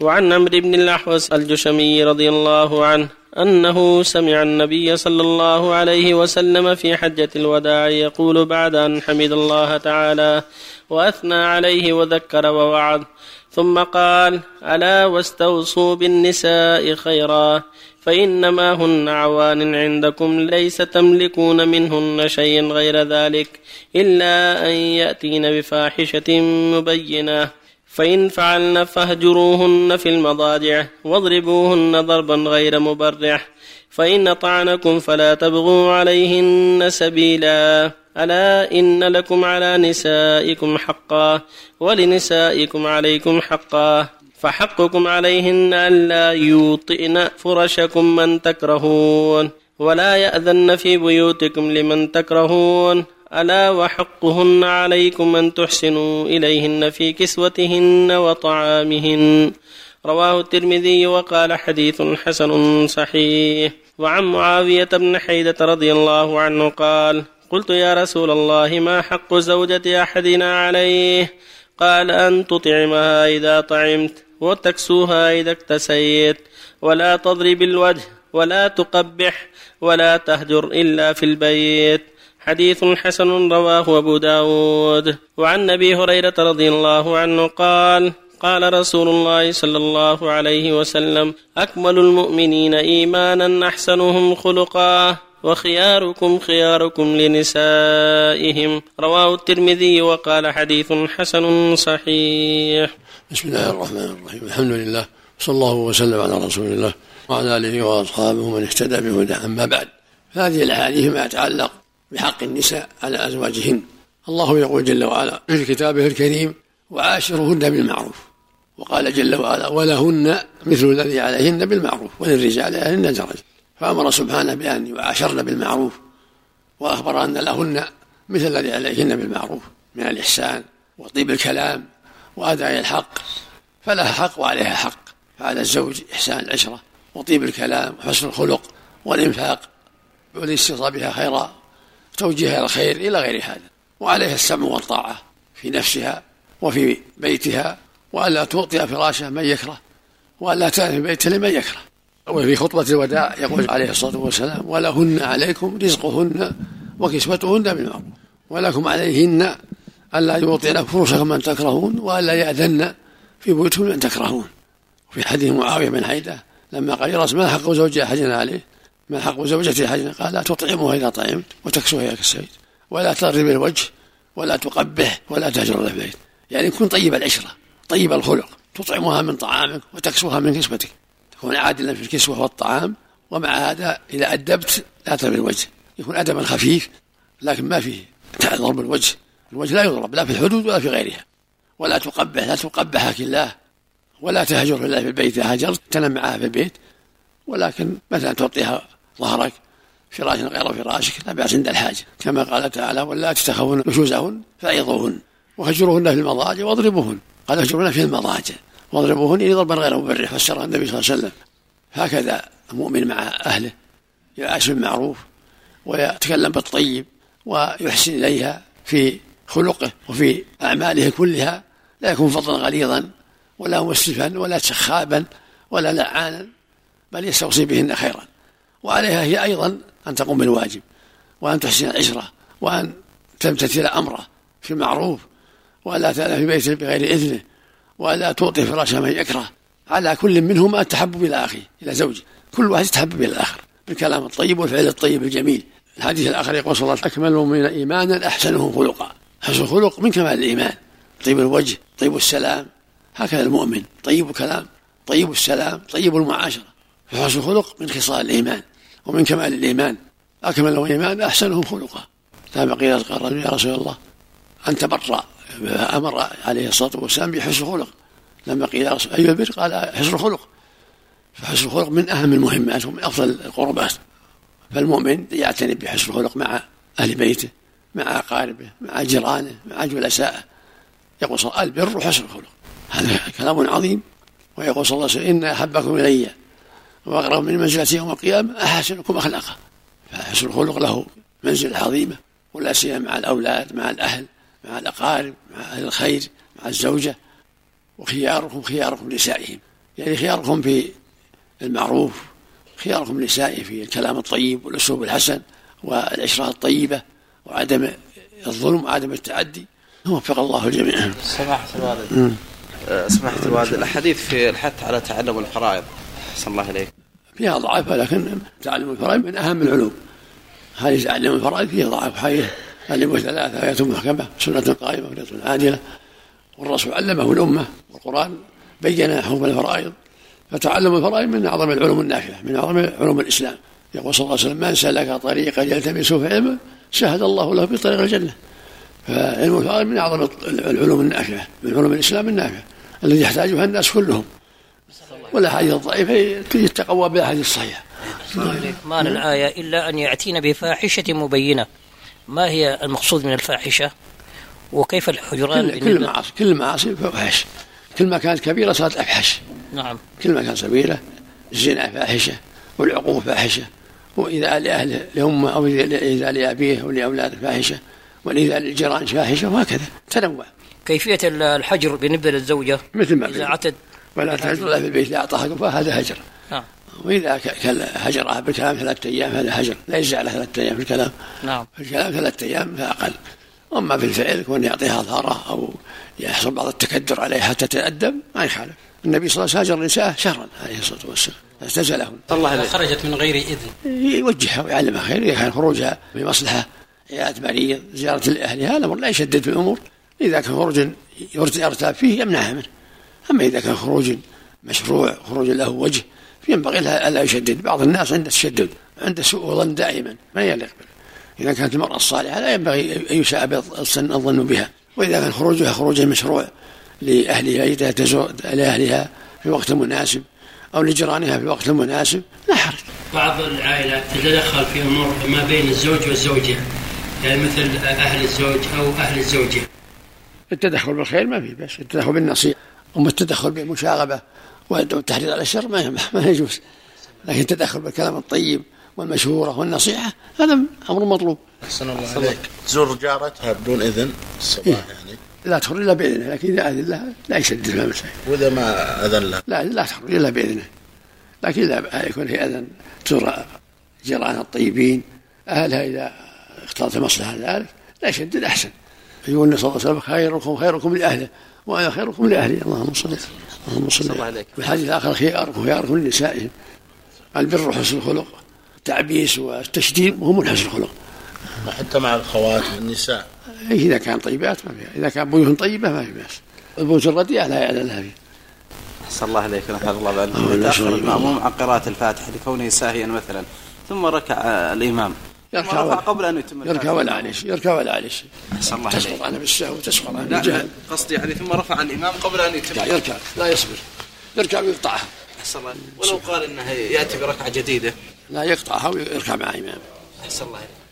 وعن عمرو بن الأحوص الجشمي رضي الله عنه أنه سمع النبي صلى الله عليه وسلم في حجة الوداع يقول بعد أن حمد الله تعالى وأثنى عليه وذكر ووعظ ثم قال ألا واستوصوا بالنساء خيرا فإنما هن عوان عندكم ليس تملكون منهن شيئا غير ذلك إلا أن يأتين بفاحشة مبينة. فإن فعلن فاهجروهن في المضاجع واضربوهن ضربا غير مبرح فإن طعنكم فلا تبغوا عليهن سبيلا. ألا إن لكم على نسائكم حقا ولنسائكم عليكم حقا. فحقكم عليهن ألا يوطئن فرشكم من تكرهون. ولا يأذن في بيوتكم لمن تكرهون. ألا وحقهن عليكم أن تحسنوا إليهن في كسوتهن وطعامهن. رواه الترمذي وقال حديث حسن صحيح. وعن معاوية بن حيدة رضي الله عنه قال قلت يا رسول الله ما حق زوجة أحدنا عليه؟ قال أن تطعمها إذا طعمت وتكسوها إذا اكتسيت. ولا تضرب الوجه ولا تقبح ولا تهجر إلا في البيت. حديث حسن رواه أبو داود. وعن أبي هريرة رضي الله عنه قال قال رسول الله صلى الله عليه وسلم أكمل المؤمنين إيمانا أحسنهم خلقا وخياركم خياركم لنسائهم. رواه الترمذي وقال حديث حسن صحيح. بسم الله الرحمن الرحيم. الحمد لله صلى الله وسلم على رسول الله وعلى آله وأصحابه ومن اهتدى بهداه أما بعد هذه الأحاديث ما يتعلق بحق النساء على أزواجهن. الله يقول جل وعلا في كتابه الكريم وعاشرهن بالمعروف وقال جل وعلا ولهن مثل الذي عليهن بالمعروف وللرجال عليهن درجه فأمر سبحانه بأن يعاشرن بالمعروف واخبر ان لهن مثل الذي عليهن بالمعروف من الإحسان وطيب الكلام وأداء الحق. فلها حق وعليها حق. فعلى الزوج إحسان العشرة وطيب الكلام وحسن الخلق والإنفاق والاستيصال خيرا. توجيهها إلى الخير إلى غير هذا وعليها السمع والطاعة في نفسها وفي بيتها وألا توطئ فراشه من يكره وألا تأتي بيته لمن يكره. وفي خطبة الوداع يقول عليه الصلاة والسلام ولهن عليكم رزقهن وكسوتهن بالمعروف ولكم عليهن ألا يوطئن فرشكم من تكرهون وألا يأذن في بيوتكم من تكرهون. في حديث معاوية بن حيدة لما قال يا رسول ما حق زوج أحدنا عليه ما حق زوجة أحدنا قال لا تطعمها إذا طعمت وتكسوها إذا كسيت ولا تضرب الوجه ولا تقبح ولا تهجر البيت. يعني كن طيب العشرة طيب الخلق تطعمها من طعامك وتكسوها من كسوتك. تكون عادلا في الكسوة والطعام ومع هذا إذا أدبت لا تضرب الوجه. يكون أدبا خفيف لكن ما فيه ضرب الوجه. الوجه لا يضرب لا في الحدود ولا في غيرها. ولا تقبح لا تقبحك الله. ولا تهجر الله في البيت إذا هجرت تنام معها في البيت. ولكن مثلا تعطيها ظهرك فراش غير فراشك لا بأس عند الحاجة كما قال تعالى ولا تتخون نشوزهن فأيضوهن وهجروهن في المضاجع واضربوهن. قال اهجروهن في المضاجع واضربوهن إلى ضربا غير مبرح فسرها النبي صلى الله عليه وسلم. هكذا المؤمن مع أهله يعاش بالمعروف ويتكلم بالطيب ويحسن إليها في خلقه وفي أعماله كلها لا يكون فظا غليظا ولا مسرفا ولا سخابا ولا لعانا بل يستوصي بهن خيرا. وعليها هي أيضا أن تقوم بالواجب وأن تحسن العشرة وأن تمتثل أمره في المعروف ولا تأذى في بيته بغير إذنه ولا تعطي فراش من يكره. على كل منهما التحبب إلى أخيه إلى زوجه. كل واحد يتحبب إلى الآخر بالكلام الطيب والفعل الطيب الجميل. الحديث الآخر يقول صلى الله عليه وسلم أكمل المؤمنين إيمانا أحسنهم خلقا. حسن الخلق من كمال الإيمان. طيب الوجه طيب السلام. هكذا المؤمن. طيب الكلام طيب السلام طيب المعاشرة. فحسن الخلق من خصال الإيمان. ومن كمال الإيمان. أكمل الإيمان أحسنهم خلقا لما قيل قال يا رسول الله أنت برا أمر عليه الصلاة والسلام بحسن الخلق. لما قيل أي البر قال حسن الخلق. فحسن الخلق من أهم المهمات ومن أفضل القربات. فالمؤمن يعتني بحسن الخلق مع أهل بيته مع أقاربه مع جيرانه مع جلسائه. يقول البر حسن الخلق. هذا كلام عظيم. ويقول صلى الله عليه وسلم إن أحبكم إلي. وأقرب من منزلتي يوم القيامة أحسنكم أخلاقا. فحسن الخلق له منزلة عظيمة ولا سيما مع الأولاد مع الأهل مع الأقارب مع أهل الخير مع الزوجة وخياركم خياركم لنسائهم. يعني خياركم في المعروف خياركم النساء في الكلام الطيب والأسلوب الحسن والعشرة الطيبة وعدم الظلم وعدم التعدي. وفق الله الجميع سماحة الوالد. أه، سماحة الوالد الحديث في الحث على تعلم الفرائض. أحسن الله إليك. فيها ضعف ولكن تعلم الفرائض من أهم العلوم. هذه تعلم الفرائض فيها ضعف حيه علموا ثلاثة آيات محكمة سنة قائمة وسنة عادلة. والرسول علمه الأمة والقرآن بين حكم الفرائض. فتعلم الفرائض من أعظم العلوم النافعة من أعظم علوم الإسلام. يقول صلى الله عليه وسلم من سلك طريقا يلتمس في علمه شهد الله له في طريق الجنة. فعلم الفرائض من أعظم العلوم النافعة من علوم الإسلام النافعة الذي يحتاجها الناس كلهم. والأحاديث الضعيفة يتقوى بالأحاديث الصحيحة ما الآية إلا أن يأتين بفاحشة مبينة. ما هي المقصود من الفاحشة؟ وكيف الحجران كل, كل معاصي كل معاصي فاحش. كل ما كانت كبيرة صارت أفحش. نعم. كل ما كانت صغيرة الزنا فاحشة والعقوق فاحشة. وإذا لأهله لأمه أو إذا لأبيه أو لأولاده فاحشة. وإذا للجيران فاحشة وهكذا. تنوع. كيفية الحجر بالنسبة للزوجة مثل ما إذا عتد ولا تهجر في البيت إذا أعطاها فهذا هجر. نعم. وإذا هجرها بالكلام ثلاثة أيام هذا هجر. لا يجزي على ثلاثة أيام في الكلام. نعم. في الكلام ثلاثة أيام فأقل. أما في الفعل كون يعطيها ظهره أو يحصل بعض التكدر عليه حتى تتأدب ما يخالف النبي صلى الله عليه وسلم هاجر النساء شهرا عليه الصلاة والسلام. اعتزلهن الله خرجت من غير إذن. يوجهها ويعلمها خير إذا كان خروجها بمصلحة عيادة مريض زيارة لأهلها الأمر لا يشدد في الأمور. إذا كان خروج يرتاب فيه يمنعها منه. أما إذا كان خروج مشروع خروج له وجه ينبغي لها ألا يشدد. بعض الناس عنده تشدد عنده سوء ظن دائما ما يليق إذا كانت المرأة الصالحة لا ينبغي أن يساء الظن بها. وإذا كان خروجها خروج مشروع لأهلها إذا تزور لأهلها في وقت مناسب أو لجيرانها في الوقت المناسب لا حرج. بعض العائلات تتدخل في أمور ما بين الزوج والزوجة يعني مثل أهل الزوج أو أهل الزوجة. التدخل بالخير ما في بس التدخل بالنصيحة. أما التدخل بالمشاغبة والتحريض على الشر ما ما يجوز. لكن التدخل بالكلام الطيب والمشورة والنصيحة هذا أمر مطلوب. أحسن الله عليك تزور جارتها بدون إذن الصباح إيه؟ يعني. لا تخرج إلا بإذنه لكن إذا أذن لها لا يشدد في المسائل وإذا ما أذن لها لا لا تخرج إلا بإذنه. لكن إذا يكون في أذن تزور جيرانها الطيبين أهلها إذا اختارت مصلحة ذلك لا يشدد أحسن. يقول النبي صلى الله عليه وسلم خيركم خيركم لأهله. وأنا خيركم لأهلي اللهم صل اللهم صل عليك. الحديث الآخر خياركم خياركم لنسائهم البر حسن الخلق. التعبيس والتشديد مهم من حسن الخلق. حتى مع الخوات والنساء. إذا كان طيبات ما فيها إذا كان بيوت طيبة ما في بأس. البيوت الرديئة لا يعلى لها فيه أحسن الله عليك نحن الله بعد. تأخر المأموم عن قراءة الفاتحة لكونه ساهيا مثلا. ثم ركع الإمام. يركع ولا قبل أن يتم يركع ولا عليه شيء يركع ولا عليه شيء. أحسن الله تسقط عنه بالسهو وتسقط عنه لا قصدي يعني ثم رفع الإمام قبل أن يتم. لا يركع لا يصبر. يركع ويقطعها. أحسن الله ولو قال انه يأتي بركعة جديدة. لا يقطعها ويركع مع امام أحسن الله عليك